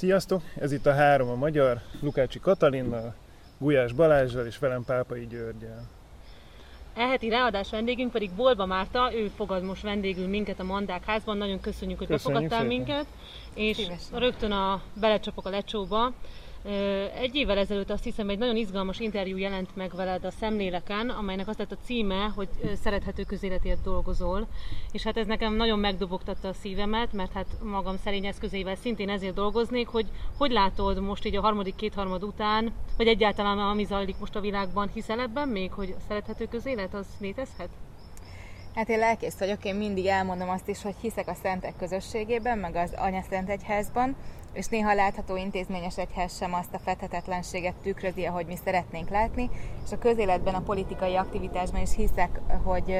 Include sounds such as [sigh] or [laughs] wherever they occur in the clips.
Sziasztok! Ez itt a három a magyar, Lukácsi Katalinnal, Gulyás Balázsral és velem Pápai Györgyel. Eheti ráadás vendégünk pedig Bolba Márta, ő fogad most vendégül minket a Mandák házban. Nagyon köszönjük, hogy Köszönjük befogadtál szépen. minket. És Szívesen. rögtön a belecsapok a lecsóba. Egy évvel ezelőtt azt hiszem egy nagyon izgalmas interjú jelent meg veled a Szemléleken, amelynek az lett a címe, hogy szerethető közéletért dolgozol. És hát ez nekem nagyon megdobogtatta a szívemet, mert hát magam szerény eszközével szintén ezért dolgoznék, hogy hogy látod most így a harmadik kétharmad után, vagy egyáltalán ami zajlik most a világban, hiszel ebben még, hogy szerethető közélet az létezhet? Hát én lelkész vagyok, én mindig elmondom azt is, hogy hiszek a szentek közösségében, meg az Anya Szent Egyházban, és néha látható intézményes egyház sem azt a fethetetlenséget tükrözi, ahogy mi szeretnénk látni, és a közéletben, a politikai aktivitásban is hiszek, hogy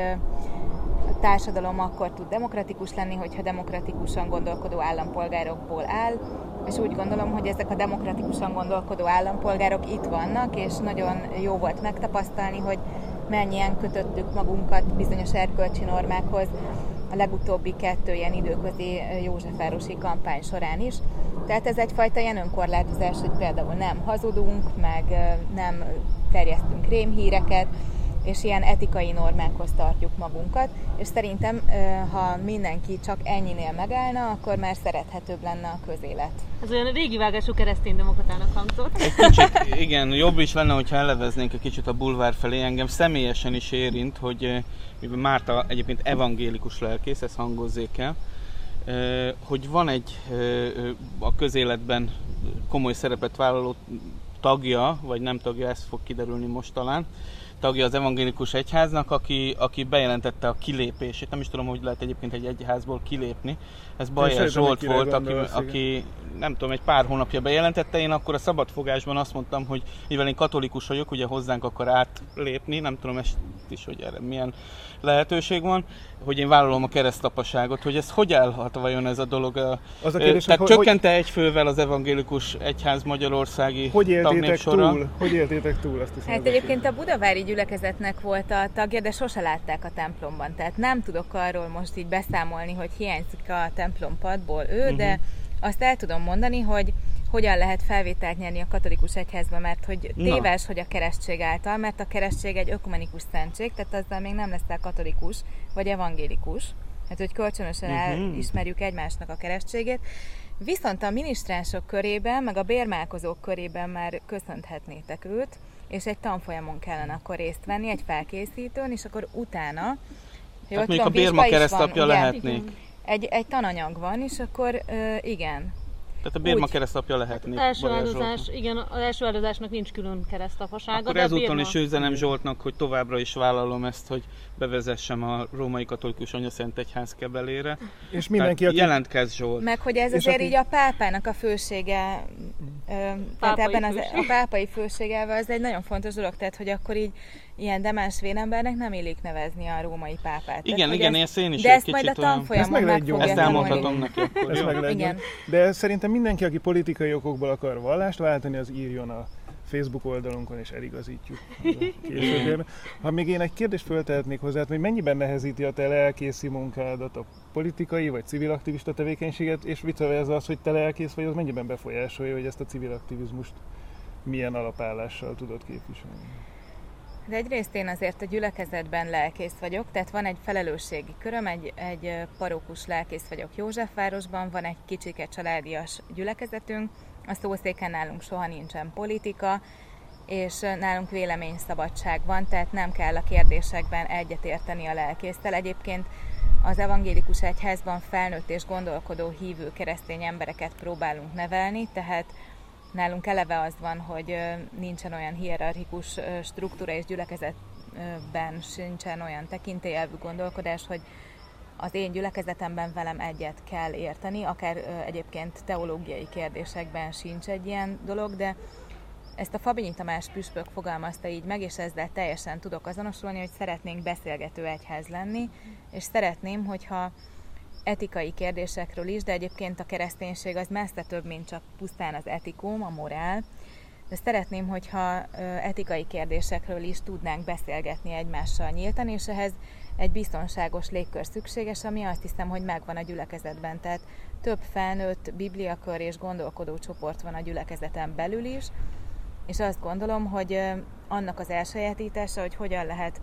a társadalom akkor tud demokratikus lenni, hogyha demokratikusan gondolkodó állampolgárokból áll, és úgy gondolom, hogy ezek a demokratikusan gondolkodó állampolgárok itt vannak, és nagyon jó volt megtapasztalni, hogy mennyien kötöttük magunkat bizonyos erkölcsi normákhoz legutóbbi kettő ilyen időközi Józsefvárosi kampány során is. Tehát ez egyfajta ilyen önkorlátozás, hogy például nem hazudunk, meg nem terjesztünk rémhíreket, és ilyen etikai normákhoz tartjuk magunkat, és szerintem, ha mindenki csak ennyinél megállna, akkor már szerethetőbb lenne a közélet. Ez olyan régi vágású kereszténydemokratának hangzott. Egy kicsit, igen, jobb is lenne, hogyha eleveznénk egy kicsit a bulvár felé. Engem személyesen is érint, hogy mivel Márta egyébként evangélikus lelkész, ezt hangozzék el, hogy van egy a közéletben komoly szerepet vállaló tagja, vagy nem tagja, ez fog kiderülni most talán, tagja az evangélikus egyháznak, aki, aki bejelentette a kilépését. Nem is tudom, hogy lehet egyébként egy egyházból kilépni. Ez Bajer Zsolt volt, aki, aki nem tudom, egy pár hónapja bejelentette. Én akkor a szabadfogásban azt mondtam, hogy mivel én katolikus vagyok, ugye hozzánk akar átlépni, nem tudom ezt is, hogy erre milyen lehetőség van, hogy én vállalom a keresztapaságot, hogy ez hogy állhat vajon ez a dolog? Az a kérdés, Tehát hogy, hogy, csökkente egy fővel az evangélikus egyház magyarországi hogy éltétek túl? Hogy éltétek túl azt hiszem? Hát egyébként a budavári gyülekezetnek volt a tagja, de sose látták a templomban. Tehát nem tudok arról most így beszámolni, hogy hiányzik a templompadból ő, uh-huh. de azt el tudom mondani, hogy hogyan lehet felvételt nyerni a katolikus egyházba, mert hogy Na. téves, hogy a keresztség által, mert a keresztség egy ökumenikus szentség, tehát azzal még nem leszel katolikus vagy evangélikus, hát hogy kölcsönösen Mhm. elismerjük egymásnak a keresztségét. Viszont a minisztránsok körében, meg a bérmálkozók körében már köszönthetnétek őt, és egy tanfolyamon kellene akkor részt venni, egy felkészítőn, és akkor utána, Tehát mondjuk a bérma keresztapja lehetnék. Egy, egy tananyag van, és akkor ö, igen. Tehát a bérma Úgy. keresztapja lehetnék. első Bajer áldozás, igen, az első áldozásnak nincs külön keresztapasága, Akkor de a ezúton bérma- is üzenem Zsoltnak, hogy továbbra is vállalom ezt, hogy bevezessem a római katolikus anyaszent egyház kebelére. És mindenki, aki... jelentkezz Zsolt. Meg hogy ez És azért aki- így a pápának a fősége, ö, tehát Pápai ebben az, főség. a pápai főségelvel az egy nagyon fontos dolog, tehát hogy akkor így ilyen demens vénembernek nem illik nevezni a római pápát. Igen, tehát, igen, ezt, ezt én is de ezt majd a kicsit tanfolyamon Ezt meg fogja Ezt elmondhatom neki akkor, Ez jó? meg legyen. Igen. De szerintem mindenki, aki politikai okokból akar vallást váltani, az írjon a Facebook oldalunkon, és eligazítjuk. Ha még én egy kérdést föltehetnék hozzá, hogy mennyiben nehezíti a te lelkészi munkádat a politikai vagy civil aktivista tevékenységet, és vice versa az, hogy te lelkész vagy, az mennyiben befolyásolja, hogy ezt a civil aktivizmust milyen alapállással tudod képviselni? De egyrészt én azért a gyülekezetben lelkész vagyok, tehát van egy felelősségi köröm, egy, egy parókus lelkész vagyok Józsefvárosban, van egy kicsike családias gyülekezetünk, a szószéken nálunk soha nincsen politika, és nálunk véleményszabadság van, tehát nem kell a kérdésekben egyetérteni a lelkésztel. Egyébként az evangélikus egyházban felnőtt és gondolkodó hívő keresztény embereket próbálunk nevelni, tehát Nálunk eleve az van, hogy nincsen olyan hierarchikus struktúra és gyülekezetben sincsen olyan tekintélyelvű gondolkodás, hogy az én gyülekezetemben velem egyet kell érteni, akár egyébként teológiai kérdésekben sincs egy ilyen dolog, de ezt a Fabinyi Tamás püspök fogalmazta így meg, és ezzel teljesen tudok azonosulni, hogy szeretnénk beszélgető egyház lenni, és szeretném, hogyha etikai kérdésekről is, de egyébként a kereszténység az messze több, mint csak pusztán az etikum, a morál. de szeretném, hogyha etikai kérdésekről is tudnánk beszélgetni egymással nyíltan, és ehhez egy biztonságos légkör szükséges, ami azt hiszem, hogy megvan a gyülekezetben. Tehát több felnőtt bibliakör és gondolkodó csoport van a gyülekezeten belül is, és azt gondolom, hogy annak az elsajátítása, hogy hogyan lehet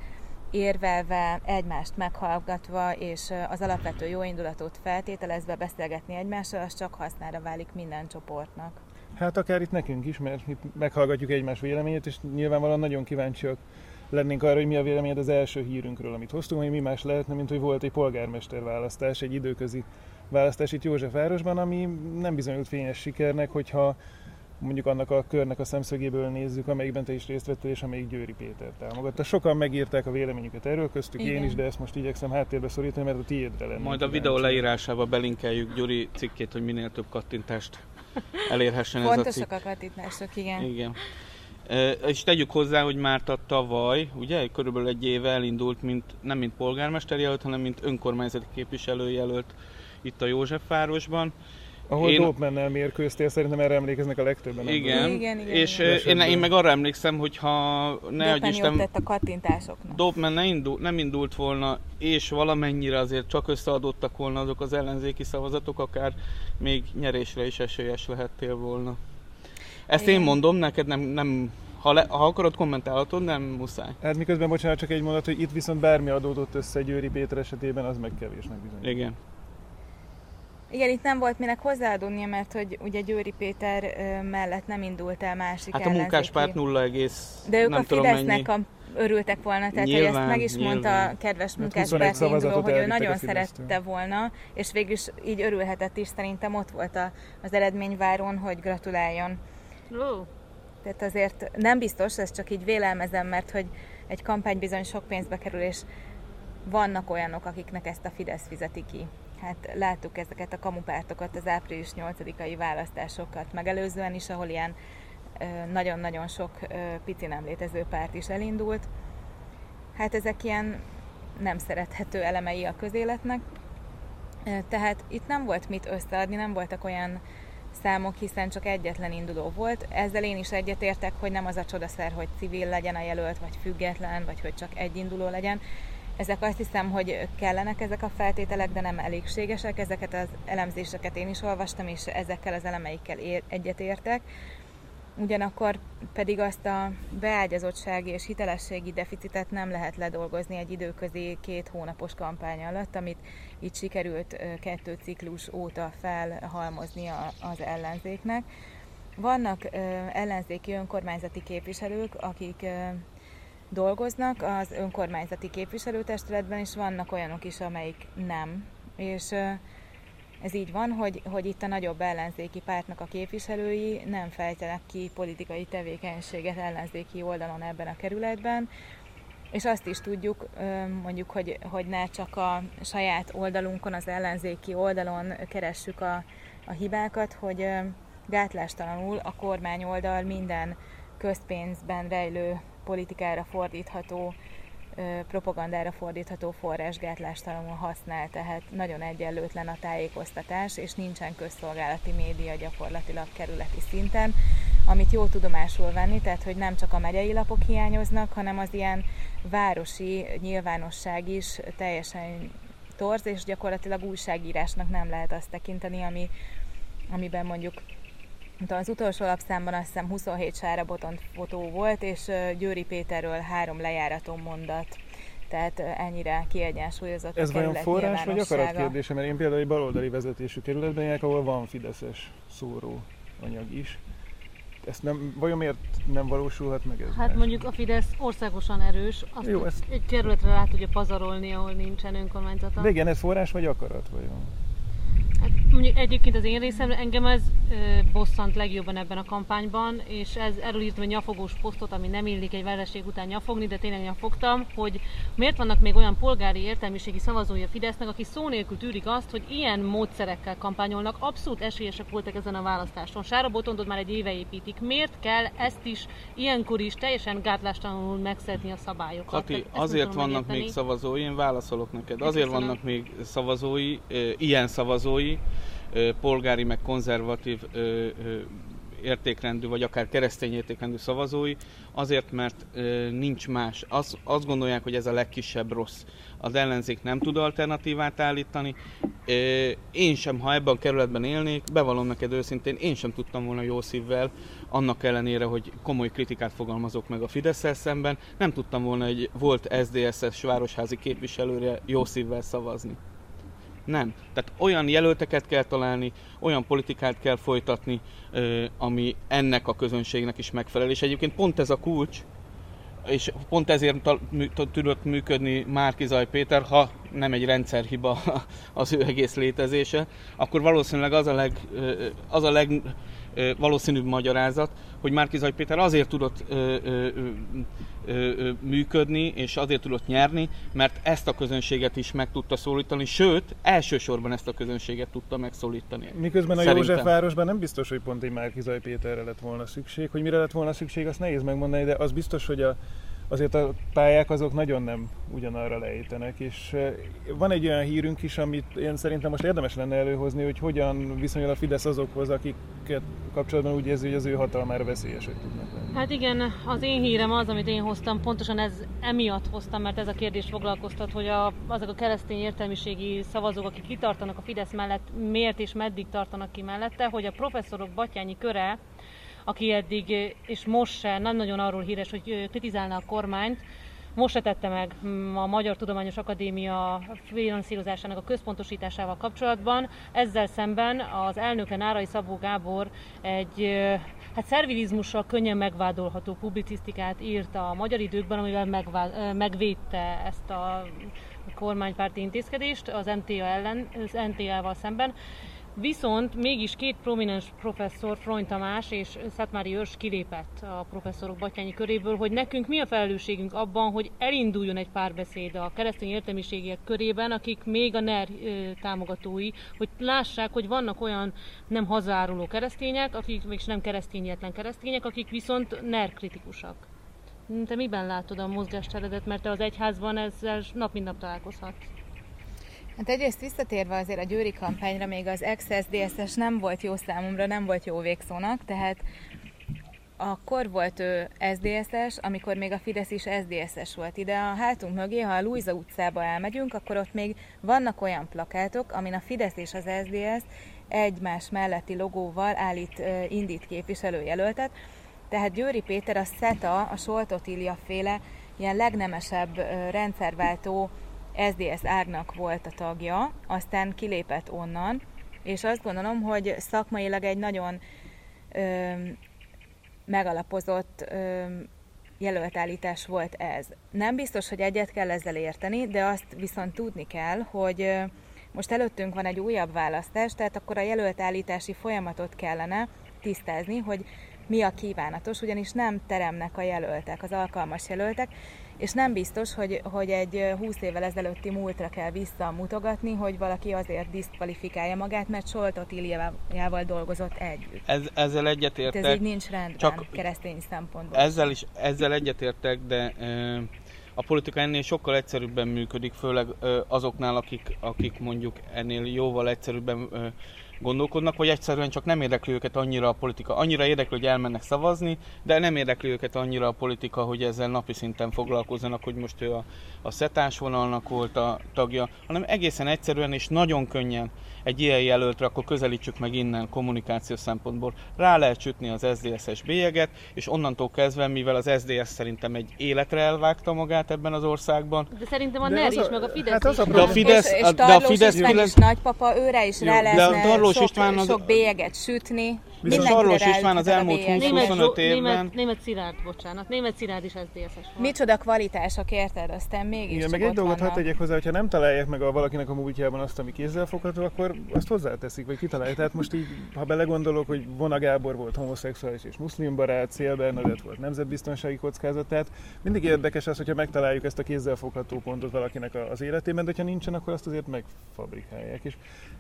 érvelve, egymást meghallgatva, és az alapvető jóindulatot feltételezve beszélgetni egymással, az csak hasznára válik minden csoportnak. Hát akár itt nekünk is, mert itt meghallgatjuk egymás véleményét, és nyilvánvalóan nagyon kíváncsiak lennénk arra, hogy mi a véleményed az első hírünkről, amit hoztunk, hogy mi más lehetne, mint hogy volt egy polgármester választás, egy időközi választás itt Józsefvárosban, ami nem bizonyult fényes sikernek, hogyha mondjuk annak a körnek a szemszögéből nézzük, amelyikben te is részt vettél, és amelyik Győri Péter támogatta. Sokan megírták a véleményüket erről, köztük Igen. én is, de ezt most igyekszem háttérbe szorítani, mert a tiédre lenne. Majd a videó leírásába belinkeljük Gyuri cikkét, hogy minél több kattintást elérhessen ez a cikk. Fontosak a kattintások, igen. Igen. És tegyük hozzá, hogy Márta tavaly, ugye, körülbelül egy éve elindult, mint, nem mint polgármester jelölt, hanem mint önkormányzati képviselőjelölt itt a Józsefvárosban. Ahol én... Dopmennel mérkőztél, szerintem erre emlékeznek a legtöbben. Igen, igen, igen, és igen. Én, én meg arra emlékszem, hogy ha ne adj Isten... tett a kattintásoknak. Dopman ne indul, nem indult volna, és valamennyire azért csak összeadottak volna azok az ellenzéki szavazatok, akár még nyerésre is esélyes lehettél volna. Ezt én mondom, neked nem, nem ha, le, ha akarod, kommentálhatod, nem muszáj. Hát miközben, bocsánat, csak egy mondat, hogy itt viszont bármi adódott össze Győri Péter esetében, az meg kevésnek bizony. Igen. Igen, itt nem volt minek hozzáadódnia, mert hogy ugye Győri Péter mellett nem indult el másik Hát a munkáspárt 0, egész, De ők nem a Fidesznek a örültek volna, tehát nyilván, hogy ezt meg is nyilván. mondta a kedves hát munkáspárt induló, hogy ő nagyon szerette volna, és végül is így örülhetett is, szerintem ott volt a, az eredményváron, hogy gratuláljon. Tehát azért nem biztos, ezt csak így vélelmezem, mert hogy egy kampány bizony sok pénzbe kerül, és vannak olyanok, akiknek ezt a Fidesz fizeti ki hát láttuk ezeket a kamupártokat az április 8-ai választásokat megelőzően is, ahol ilyen nagyon-nagyon sok pici nem létező párt is elindult. Hát ezek ilyen nem szerethető elemei a közéletnek. Tehát itt nem volt mit összeadni, nem voltak olyan számok, hiszen csak egyetlen induló volt. Ezzel én is egyetértek, hogy nem az a csodaszer, hogy civil legyen a jelölt, vagy független, vagy hogy csak egy induló legyen, ezek azt hiszem, hogy kellenek ezek a feltételek, de nem elégségesek. Ezeket az elemzéseket én is olvastam, és ezekkel az elemeikkel ér, egyetértek. Ugyanakkor pedig azt a beágyazottsági és hitelességi deficitet nem lehet ledolgozni egy időközi két hónapos kampány alatt, amit itt sikerült kettő ciklus óta felhalmozni az ellenzéknek. Vannak ellenzéki önkormányzati képviselők, akik dolgoznak az önkormányzati képviselőtestületben, és vannak olyanok is, amelyik nem. És ez így van, hogy, hogy itt a nagyobb ellenzéki pártnak a képviselői nem fejtenek ki politikai tevékenységet ellenzéki oldalon ebben a kerületben, és azt is tudjuk, mondjuk, hogy, hogy ne csak a saját oldalunkon, az ellenzéki oldalon keressük a, a hibákat, hogy gátlástalanul a kormány oldal minden közpénzben rejlő politikára fordítható, propagandára fordítható forrásgátlástalanul használ, tehát nagyon egyenlőtlen a tájékoztatás, és nincsen közszolgálati média gyakorlatilag kerületi szinten, amit jó tudomásul venni, tehát hogy nem csak a megyei lapok hiányoznak, hanem az ilyen városi nyilvánosság is teljesen torz, és gyakorlatilag újságírásnak nem lehet azt tekinteni, ami, amiben mondjuk az utolsó lapszámban azt hiszem 27 sára botont fotó volt, és Győri Péterről három lejáraton mondat. Tehát ennyire kiegyensúlyozott Ez a vajon forrás vagy akarat kérdése? Mert én például egy baloldali vezetésű kerületben járok, ahol van fideszes szóró anyag is. Ezt nem, vajon miért nem valósulhat meg ez? Hát más? mondjuk a Fidesz országosan erős, azt Jó, ezt... egy kerületre rá tudja pazarolni, ahol nincsen önkormányzata. De igen, ez forrás vagy akarat vajon? Hát mondjuk egyébként az én részemre engem ez ö, bosszant legjobban ebben a kampányban, és ez erről írtam egy nyafogós posztot, ami nem illik egy vereség után nyafogni, de tényleg nyafogtam, hogy miért vannak még olyan polgári értelmiségi szavazói a Fidesznek, aki szó nélkül tűrik azt, hogy ilyen módszerekkel kampányolnak, abszolút esélyesek voltak ezen a választáson. Sára Botondot már egy éve építik. Miért kell ezt is ilyenkor is teljesen gátlástalanul megszedni a szabályokat? Kati, azért vannak megérteni. még szavazói, én válaszolok neked. Azért Köszönöm. vannak még szavazói, ilyen szavazói, polgári meg konzervatív értékrendű, vagy akár keresztény értékrendű szavazói, azért, mert nincs más. Az, azt gondolják, hogy ez a legkisebb rossz. Az ellenzék nem tud alternatívát állítani. Én sem, ha ebben a kerületben élnék, bevallom neked őszintén, én sem tudtam volna jó szívvel, annak ellenére, hogy komoly kritikát fogalmazok meg a fidesz szemben, nem tudtam volna egy volt SZDSZ-es városházi képviselőre jó szívvel szavazni. Nem. Tehát olyan jelölteket kell találni, olyan politikát kell folytatni, ami ennek a közönségnek is megfelel. És egyébként pont ez a kulcs, és pont ezért tudott működni Márkizaj Péter, ha nem egy rendszerhiba [laughs] az ő egész létezése, akkor valószínűleg az a, leg, az a leg valószínűbb magyarázat, hogy Márkizaj Péter azért tudott ö, ö, ö, működni, és azért tudott nyerni, mert ezt a közönséget is meg tudta szólítani, sőt, elsősorban ezt a közönséget tudta megszólítani. Miközben a Szerintem. Józsefvárosban nem biztos, hogy pont egy Márkizaj Péterre lett volna szükség. Hogy mire lett volna szükség, azt nehéz megmondani, de az biztos, hogy a azért a pályák azok nagyon nem ugyanarra lejtenek, és van egy olyan hírünk is, amit én szerintem most érdemes lenne előhozni, hogy hogyan viszonyul a Fidesz azokhoz, akiket kapcsolatban úgy érzi, hogy az ő hatalmára veszélyesek tudnak lenni. Hát igen, az én hírem az, amit én hoztam, pontosan ez emiatt hoztam, mert ez a kérdés foglalkoztat, hogy a, azok a keresztény értelmiségi szavazók, akik kitartanak a Fidesz mellett, miért és meddig tartanak ki mellette, hogy a professzorok batyányi köre, aki eddig, és most se, nem nagyon arról híres, hogy kritizálna a kormányt, most se tette meg a Magyar Tudományos Akadémia finanszírozásának a központosításával kapcsolatban. Ezzel szemben az elnöke Nárai Szabó Gábor egy hát szervilizmussal könnyen megvádolható publicisztikát írt a magyar időkben, amivel megvá- megvédte ezt a kormánypárti intézkedést az MTA ellen, az MTA-val szemben. Viszont mégis két prominens professzor, Frony Tamás és Szatmári Őrs kilépett a professzorok Batyányi köréből, hogy nekünk mi a felelősségünk abban, hogy elinduljon egy párbeszéd a keresztény értelmiségiek körében, akik még a NER támogatói, hogy lássák, hogy vannak olyan nem hazáruló keresztények, akik mégis nem keresztényetlen keresztények, akik viszont NER kritikusak. Te miben látod a mozgásteredet, mert te az egyházban ezzel nap mint nap találkozhatsz? Hát egyrészt visszatérve azért a győri kampányra, még az XSDSS nem volt jó számomra, nem volt jó végszónak, tehát akkor volt ő SDSS, amikor még a Fidesz is SDSS volt. Ide a hátunk mögé, ha a Luisa utcába elmegyünk, akkor ott még vannak olyan plakátok, amin a Fidesz és az SDS egymás melletti logóval állít, indít képviselőjelöltet. Tehát Győri Péter a SETA, a Soltotília féle ilyen legnemesebb rendszerváltó SDS ágnak volt a tagja, aztán kilépett onnan, és azt gondolom, hogy szakmailag egy nagyon ö, megalapozott ö, jelöltállítás volt ez. Nem biztos, hogy egyet kell ezzel érteni, de azt viszont tudni kell, hogy ö, most előttünk van egy újabb választás, tehát akkor a jelöltállítási folyamatot kellene tisztázni, hogy mi a kívánatos, ugyanis nem teremnek a jelöltek, az alkalmas jelöltek, és nem biztos, hogy, hogy egy 20 évvel ezelőtti múltra kell visszamutogatni, hogy valaki azért diszkvalifikálja magát, mert Solt Otíliával dolgozott együtt. Ez, ezzel egyetértek. Ez így nincs rendben csak keresztény szempontból. Ezzel, is, ezzel egyetértek, de a politika ennél sokkal egyszerűbben működik, főleg azoknál, akik, akik mondjuk ennél jóval egyszerűbben gondolkodnak, vagy egyszerűen csak nem érdekli őket annyira a politika. Annyira érdekli, hogy elmennek szavazni, de nem érdekli őket annyira a politika, hogy ezzel napi szinten foglalkozzanak, hogy most ő a, a szetás vonalnak volt a tagja, hanem egészen egyszerűen és nagyon könnyen egy ilyen jelöltre, akkor közelítsük meg innen kommunikáció szempontból. Rá lehet sütni az SZDSZ-es bélyeget, és onnantól kezdve, mivel az SZDSZ szerintem egy életre elvágta magát ebben az országban. De szerintem a NER is, meg a Fidesz hát is. De a Fidesz, és, és de a Fidesz is nagypapa, őre is rá lehetne sok, István az... sok bélyeget sütni. Viszont Sarlós István az elmúlt 20-25 évben... Német, német Szilárd, bocsánat. Német Szilárd is SZDSZ-es volt. Micsoda kvalitások, érted? Aztán mégis Igen, meg egy dolgot hadd tegyek hozzá, hogyha nem találják meg a valakinek a múltjában azt, ami kézzelfogható, akkor azt hozzáteszik, vagy kitalálják. Tehát most így, ha belegondolok, hogy Vona Gábor volt homoszexuális és muszlim barát, Szél Bernadett volt nemzetbiztonsági kockázat, tehát mindig érdekes az, hogyha megtaláljuk ezt a kézzelfogható pontot valakinek az életében, de ha nincsen, akkor azt azért megfabrikálják. És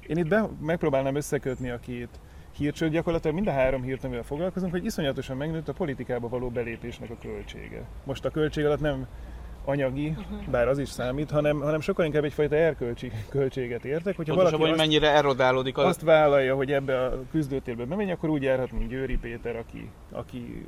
én itt be, megpróbálnám összekötni a két hírcsőt, gyakorlatilag mind a három hírt, amivel foglalkozunk, hogy iszonyatosan megnőtt a politikába való belépésnek a költsége. Most a költség alatt nem anyagi, uh-huh. bár az is számít, hanem, hanem sokkal inkább egyfajta erkölcsi költséget értek. Hogyha Pontosan, valaki hogy azt, mennyire erodálódik az... Azt vállalja, hogy ebbe a küzdőtérbe bemegy, akkor úgy járhat, mint Győri Péter, aki, aki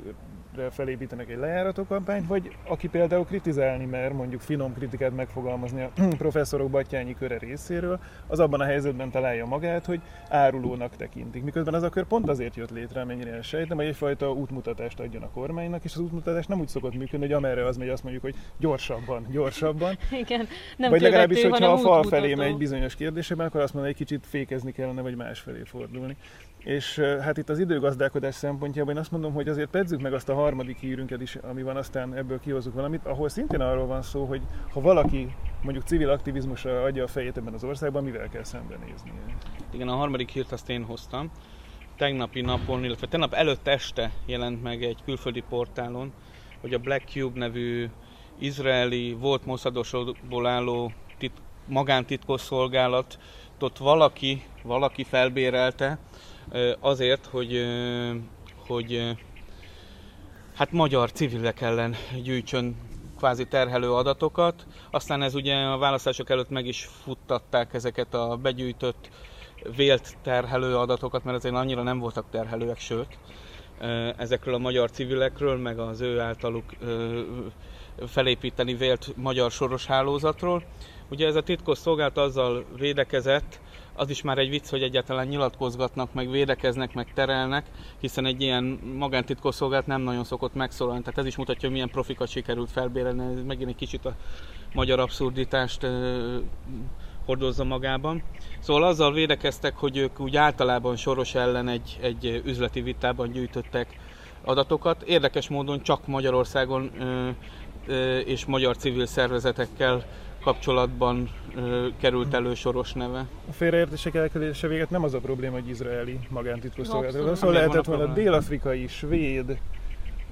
felépítenek egy lejárató kampányt, vagy aki például kritizálni mer, mondjuk finom kritikát megfogalmazni a [clears throat] professzorok Battyányi köre részéről, az abban a helyzetben találja magát, hogy árulónak tekintik. Miközben az a kör pont azért jött létre, amennyire sejtem, hogy egyfajta útmutatást adjon a kormánynak, és az útmutatás nem úgy szokott működni, hogy amerre az megy, azt mondjuk, hogy gyorsabban, gyorsabban. [laughs] Igen, nem vagy legalábbis, hogyha a fal felé megy bizonyos kérdésében, akkor azt mondja, hogy egy kicsit fékezni kellene, vagy más felé fordulni. És hát itt az időgazdálkodás szempontjából én azt mondom, hogy azért pedzük meg azt a harmadik hírünket is, ami van, aztán ebből kihozunk valamit, ahol szintén arról van szó, hogy ha valaki mondjuk civil aktivizmusra adja a fejét ebben az országban, mivel kell szembenézni. Igen, a harmadik hírt azt én hoztam. Tegnapi napon, illetve tegnap előtt este jelent meg egy külföldi portálon, hogy a Black Cube nevű izraeli, volt moszadosokból álló tit, magántitkos valaki, valaki felbérelte, azért, hogy, hogy hát magyar civilek ellen gyűjtsön kvázi terhelő adatokat. Aztán ez ugye a választások előtt meg is futtatták ezeket a begyűjtött vélt terhelő adatokat, mert azért annyira nem voltak terhelőek, sőt, ezekről a magyar civilekről, meg az ő általuk felépíteni vélt magyar soros hálózatról. Ugye ez a titkos szolgálat azzal védekezett, az is már egy vicc, hogy egyáltalán nyilatkozgatnak, meg védekeznek, meg terelnek, hiszen egy ilyen magántitkosszolgálat nem nagyon szokott megszólalni. Tehát ez is mutatja, hogy milyen profikat sikerült felbérelni. Ez megint egy kicsit a magyar abszurditást hordozza magában. Szóval azzal védekeztek, hogy ők úgy általában Soros ellen egy, egy üzleti vitában gyűjtöttek adatokat. Érdekes módon csak Magyarországon ö, és magyar civil szervezetekkel kapcsolatban ö, került elő soros neve. A félreértések elkerülése véget nem az a probléma, hogy izraeli magántitkosszolgálat. Szóval lehetett volna dél-afrikai, svéd,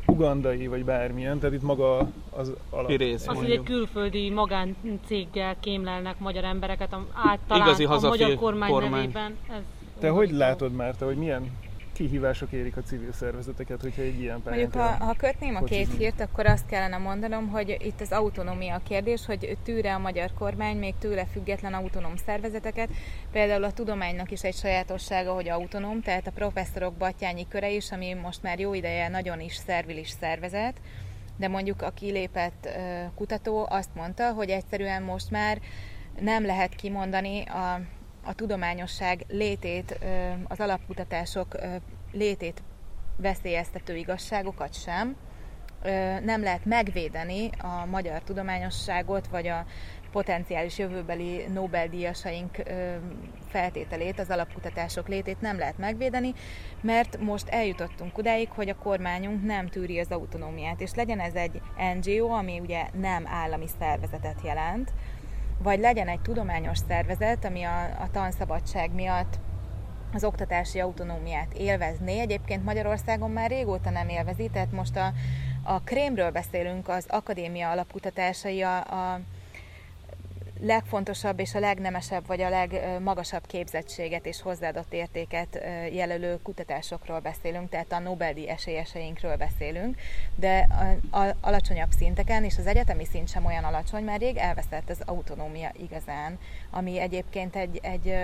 ugandai, vagy bármilyen, tehát itt maga az alap. Pirész, az, hogy egy külföldi magáncéggel kémlelnek magyar embereket, általán Igazi a magyar kormány, kormány. nevében. Ez Te hogy látod már, te, hogy milyen kihívások érik a civil szervezeteket, hogyha egy ilyen pályán Mondjuk, ha, ha kötném a két hírt, akkor azt kellene mondanom, hogy itt az autonómia a kérdés, hogy tűre a magyar kormány még tőle független autonóm szervezeteket. Például a tudománynak is egy sajátossága, hogy autonóm, tehát a professzorok Batyányi köre is, ami most már jó ideje nagyon is szervilis szervezet, de mondjuk a kilépett kutató azt mondta, hogy egyszerűen most már nem lehet kimondani a a tudományosság létét, az alapkutatások létét veszélyeztető igazságokat sem. Nem lehet megvédeni a magyar tudományosságot, vagy a potenciális jövőbeli Nobel-díjasaink feltételét, az alapkutatások létét nem lehet megvédeni, mert most eljutottunk odáig, hogy a kormányunk nem tűri az autonómiát, és legyen ez egy NGO, ami ugye nem állami szervezetet jelent, vagy legyen egy tudományos szervezet, ami a, a tanszabadság miatt az oktatási autonómiát élvezné. Egyébként Magyarországon már régóta nem élvezi, tehát most a, a krémről beszélünk, az akadémia alapkutatásai a, a legfontosabb és a legnemesebb, vagy a legmagasabb képzettséget és hozzáadott értéket jelölő kutatásokról beszélünk, tehát a Nobel-díj esélyeseinkről beszélünk, de a, a, alacsonyabb szinteken, és az egyetemi szint sem olyan alacsony, már rég elveszett az autonómia igazán, ami egyébként egy, egy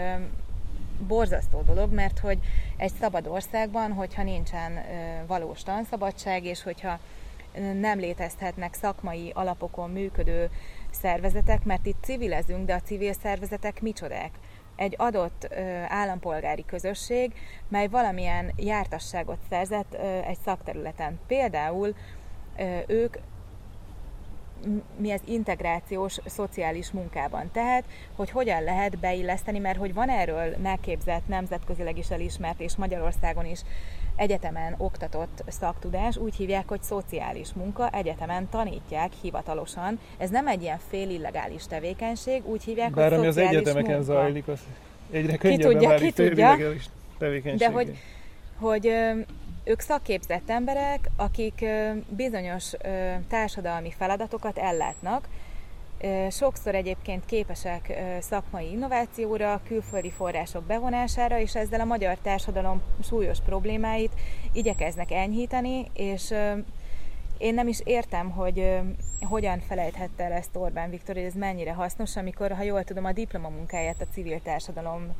borzasztó dolog, mert hogy egy szabad országban, hogyha nincsen valós tanszabadság, és hogyha nem létezhetnek szakmai alapokon működő szervezetek, mert itt civilezünk, de a civil szervezetek micsodák? Egy adott ö, állampolgári közösség, mely valamilyen jártasságot szerzett ö, egy szakterületen. Például ö, ők mi az integrációs szociális munkában. Tehát, hogy hogyan lehet beilleszteni, mert hogy van erről megképzett, nemzetközileg is elismert, és Magyarországon is egyetemen oktatott szaktudás, úgy hívják, hogy szociális munka, egyetemen tanítják hivatalosan. Ez nem egy ilyen fél illegális tevékenység, úgy hívják, Bár hogy ami az egyetemeken munka. zajlik, az egyre könnyebben ki tudja, válik ki tudja, tevékenység. De hogy, hogy ők szakképzett emberek, akik bizonyos társadalmi feladatokat ellátnak, sokszor egyébként képesek szakmai innovációra, külföldi források bevonására, és ezzel a magyar társadalom súlyos problémáit igyekeznek enyhíteni, és én nem is értem, hogy hogyan felejthette el ezt Orbán Viktor, hogy ez mennyire hasznos, amikor, ha jól tudom, a diplomamunkáját a civil társadalom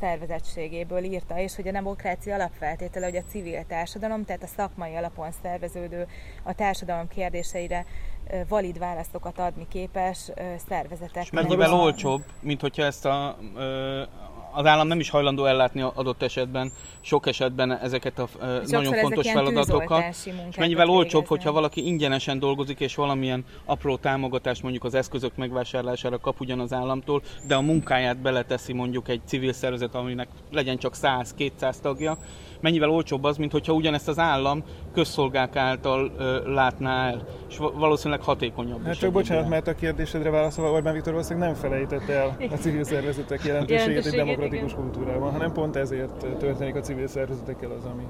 szervezettségéből írta, és hogy a demokrácia alapfeltétele, hogy a civil társadalom, tehát a szakmai alapon szerveződő, a társadalom kérdéseire valid válaszokat adni képes szervezetek. És mennyivel olcsóbb, mint hogyha ezt a, az állam nem is hajlandó ellátni adott esetben, sok esetben ezeket a uh, nagyon fontos feladatokat. És mennyivel olcsóbb, hogyha valaki ingyenesen dolgozik, és valamilyen apró támogatást mondjuk az eszközök megvásárlására kap ugyan az államtól, de a munkáját beleteszi mondjuk egy civil szervezet, aminek legyen csak 100-200 tagja, mennyivel olcsóbb az, mint hogyha ugyanezt az állam közszolgák által ö, látná el, és valószínűleg hatékonyabb Hát csak bocsánat, mert a kérdésedre válaszolva Orbán Viktor valószínűleg nem felejtette el a civil szervezetek jelentőségét egy demokratikus igen. kultúrában, hanem pont ezért történik a civil szervezetekkel az, ami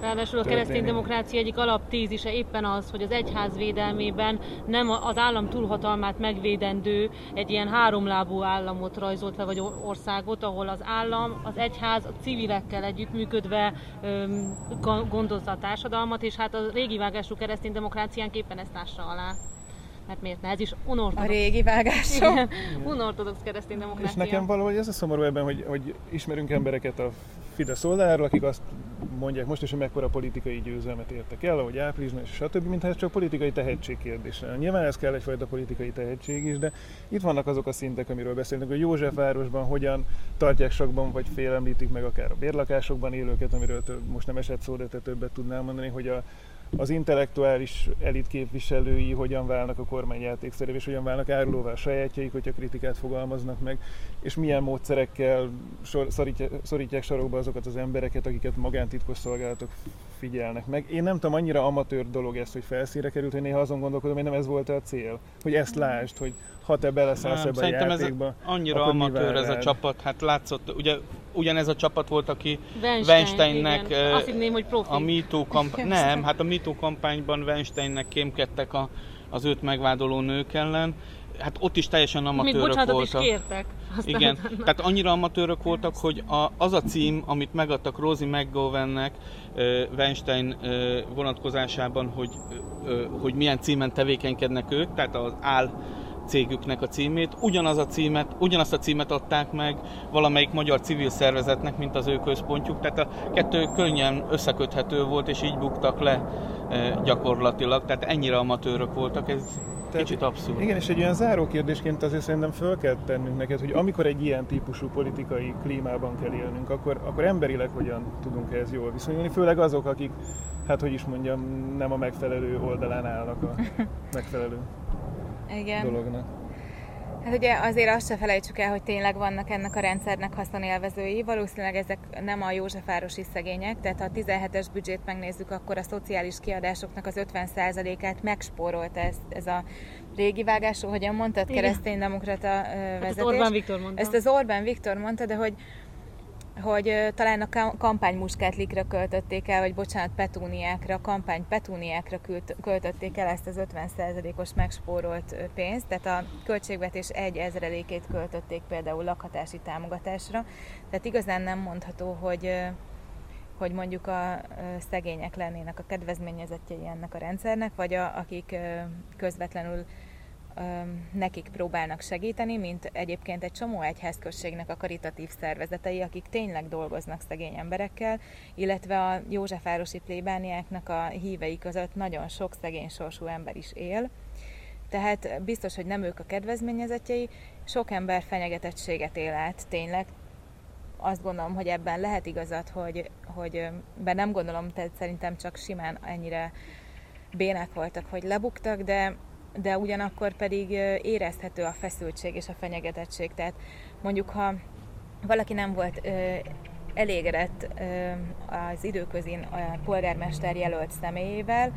Ráadásul a keresztény demokrácia egyik alaptézise éppen az, hogy az egyház védelmében nem az állam túlhatalmát megvédendő egy ilyen háromlábú államot rajzolt le, vagy országot, ahol az állam, az egyház a civilekkel együttműködve gondozza a társadalmat, és hát a régi vágású keresztény demokrácián éppen ezt ássa alá. Mert miért ne? Ez is unortodox. A régi vágású. Igen, unortodox keresztény demokrácia. És nekem valahogy ez a szomorú ebben, hogy, hogy ismerünk embereket a Fidesz oldalról, akik azt mondják most is, hogy mekkora politikai győzelmet értek el, ahogy áprilisban, és stb., mintha ez csak politikai tehetség kérdése. Nyilván ez kell egyfajta politikai tehetség is, de itt vannak azok a szintek, amiről beszélünk, hogy Józsefvárosban hogyan tartják sakban, vagy félemlítik meg akár a bérlakásokban élőket, amiről több, most nem esett szó, de te többet tudnál mondani, hogy a, az intellektuális elit képviselői hogyan válnak a kormány játékszerévé, és hogyan válnak árulóvá a sajátjaik, hogyha kritikát fogalmaznak meg, és milyen módszerekkel sor, szorítják, szorítják sarokba azokat az embereket, akiket magántitkos szolgálatok figyelnek meg. Én nem tudom, annyira amatőr dolog ez, hogy felszíre került, hogy néha azon gondolkodom, hogy nem ez volt a cél, hogy ezt lásd, hogy ha te beleszállsz ebbe a játékba, ez annyira amatőr ez a csapat, hát látszott, ugye ugyanez a csapat volt, aki Weinstein, Weinsteinnek Azt hinném, hogy profi. a MeToo kampány, nem, hát a MeToo kampányban Weinsteinnek kémkedtek a, az őt megvádoló nők ellen, hát ott is teljesen amatőrök Még voltak. is kértek. Igen, tehát annyira amatőrök voltak, hogy a, az a cím, amit megadtak Rosie McGowannek uh, Weinstein uh, vonatkozásában, hogy, uh, hogy milyen címen tevékenykednek ők, tehát az áll cégüknek a címét. Ugyanaz a címet, ugyanazt a címet adták meg valamelyik magyar civil szervezetnek, mint az ő központjuk, tehát a kettő könnyen összeköthető volt, és így buktak le e, gyakorlatilag, tehát ennyire amatőrök voltak, ez tehát, kicsit abszurd. Igen, és egy olyan záró kérdésként azért szerintem föl kell tennünk neked, hogy amikor egy ilyen típusú politikai klímában kell élnünk, akkor, akkor emberileg hogyan tudunk ehhez jól viszonyulni, főleg azok, akik, hát hogy is mondjam, nem a megfelelő oldalán állnak a megfelelő igen. dolognak. Hát ugye azért azt se felejtsük el, hogy tényleg vannak ennek a rendszernek haszonélvezői. Valószínűleg ezek nem a Józsefvárosi szegények, tehát ha a 17-es büdzsét megnézzük, akkor a szociális kiadásoknak az 50%-át megspórolt ez, ez a régi vágású, hogyan mondtad, kereszténydemokrata vezetés. Hát Orbán Viktor mondta. Ezt az Orbán Viktor mondta, de hogy hogy talán a kampánymuskátlikra költötték el, vagy bocsánat, petúniákra, kampány petúniákra költötték el ezt az 50%-os megspórolt pénzt, tehát a költségvetés egy ezrelékét költötték például lakhatási támogatásra, tehát igazán nem mondható, hogy hogy mondjuk a szegények lennének a kedvezményezettjei ennek a rendszernek, vagy a, akik közvetlenül nekik próbálnak segíteni, mint egyébként egy csomó egyházközségnek a karitatív szervezetei, akik tényleg dolgoznak szegény emberekkel, illetve a Józsefvárosi plébániáknak a hívei között nagyon sok szegény sorsú ember is él. Tehát biztos, hogy nem ők a kedvezményezetjei, sok ember fenyegetettséget él át, tényleg. Azt gondolom, hogy ebben lehet igazat, hogy, hogy be nem gondolom, tehát szerintem csak simán ennyire bénák voltak, hogy lebuktak, de de ugyanakkor pedig érezhető a feszültség és a fenyegetettség. Tehát mondjuk, ha valaki nem volt elégedett az időközin a polgármester jelölt személyével,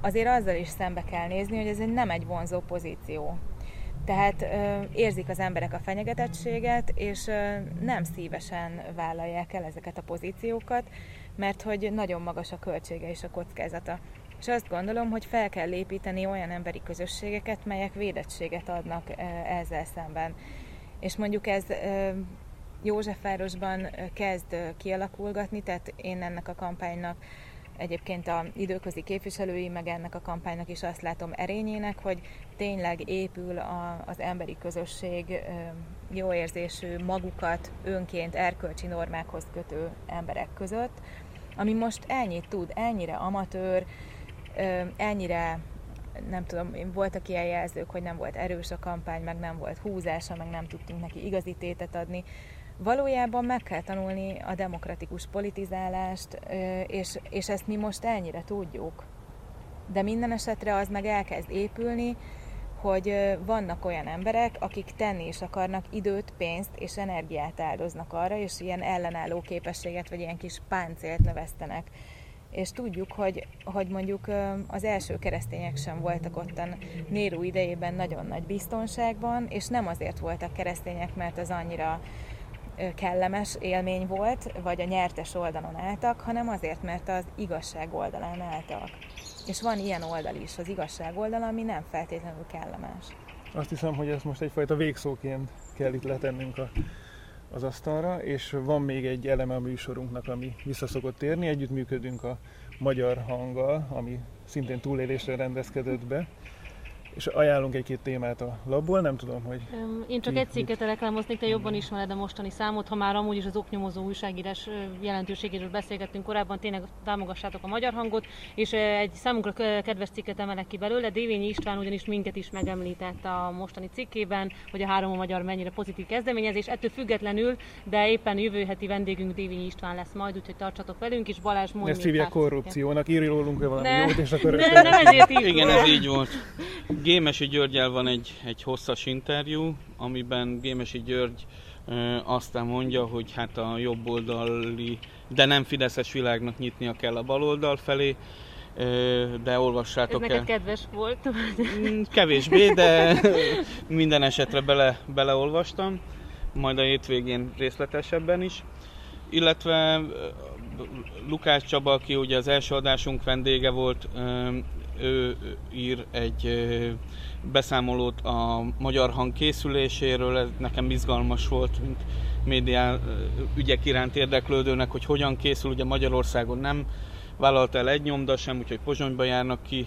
azért azzal is szembe kell nézni, hogy ez egy nem egy vonzó pozíció. Tehát ö, érzik az emberek a fenyegetettséget, és ö, nem szívesen vállalják el ezeket a pozíciókat, mert hogy nagyon magas a költsége és a kockázata. És azt gondolom, hogy fel kell építeni olyan emberi közösségeket, melyek védettséget adnak ezzel szemben. És mondjuk ez Józsefvárosban kezd kialakulgatni, tehát én ennek a kampánynak egyébként a időközi képviselői, meg ennek a kampánynak is azt látom erényének, hogy tényleg épül a, az emberi közösség jó érzésű, magukat önként erkölcsi normákhoz kötő emberek között, ami most ennyit tud, ennyire amatőr, ennyire nem tudom, voltak ilyen jelzők, hogy nem volt erős a kampány, meg nem volt húzása, meg nem tudtunk neki igazi tétet adni. Valójában meg kell tanulni a demokratikus politizálást, és, és ezt mi most ennyire tudjuk. De minden esetre az meg elkezd épülni, hogy vannak olyan emberek, akik tenni is akarnak időt, pénzt és energiát áldoznak arra, és ilyen ellenálló képességet, vagy ilyen kis páncélt növesztenek. És tudjuk, hogy, hogy mondjuk az első keresztények sem voltak ottan Nérú idejében nagyon nagy biztonságban, és nem azért voltak keresztények, mert az annyira kellemes élmény volt, vagy a nyertes oldalon álltak, hanem azért, mert az igazság oldalán álltak. És van ilyen oldal is, az igazság oldala, ami nem feltétlenül kellemes. Azt hiszem, hogy ezt most egyfajta végszóként kell itt letennünk a, az asztalra, és van még egy eleme a műsorunknak, ami visszaszokott térni. Együttműködünk a Magyar Hanggal, ami szintén túlélésre rendezkedett be, és ajánlunk egy-két témát a labból, nem tudom, hogy... Én csak egy cikket reklámoznék, te jobban ismered a mostani számot, ha már amúgy is az oknyomozó újságírás jelentőségéről beszélgettünk korábban, tényleg támogassátok a magyar hangot, és egy számunkra kedves cikket emelek ki belőle. Dévényi István ugyanis minket is megemlített a mostani cikkében, hogy a három a magyar mennyire pozitív kezdeményezés. Ettől függetlenül, de éppen jövő heti vendégünk Dévényi István lesz majd, úgyhogy tartsatok velünk, és Balázs mondja. Ezt hívják korrupciónak, írj rólunk valami ne, jót, és akkor... Ne, nem ezért Igen, ez így volt. [laughs] Gémesi Györgyel van egy, egy hosszas interjú, amiben Gémesi György ö, aztán mondja, hogy hát a jobboldali, de nem fideszes világnak nyitnia kell a baloldal felé, de olvassátok Ez el. neked kedves volt? Mm, kevésbé, de [laughs] minden esetre bele, beleolvastam, majd a hétvégén részletesebben is. Illetve Lukács Csaba, aki ugye az első adásunk vendége volt, ő ír egy beszámolót a Magyar Hang készüléséről, ez nekem izgalmas volt, mint média ügyek iránt érdeklődőnek, hogy hogyan készül, ugye Magyarországon nem vállalt el egy nyomda sem, úgyhogy Pozsonyba járnak ki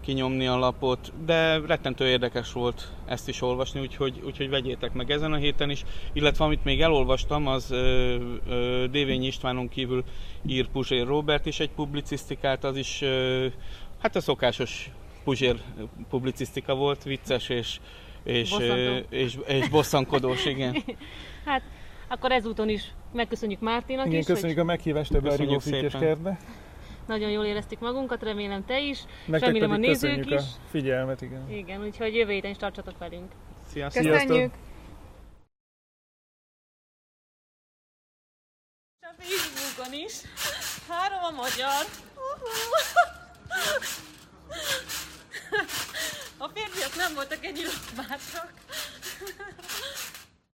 kinyomni a lapot, de rettentő érdekes volt ezt is olvasni, úgyhogy, úgyhogy vegyétek meg ezen a héten is. Illetve amit még elolvastam, az ö, ö, Dévény Istvánon kívül ír Puzsér Robert is egy publicisztikát, az is ö, hát a szokásos Puzsér publicisztika volt, vicces és, és, Bosszantó. és, és bosszankodós, igen. [laughs] Hát, akkor ezúton is megköszönjük Mártinak Igen, is, köszönjük hogy a meghívást ebbe a szépen. kertbe. nagyon jól éreztük magunkat, remélem te is, Nektek remélem a nézők is. a figyelmet, igen. Igen, úgyhogy jövő héten is tartsatok velünk. Sziasztok! Köszönjük! A Facebookon is. Három a magyar. A férfiak nem voltak ennyire bátrak.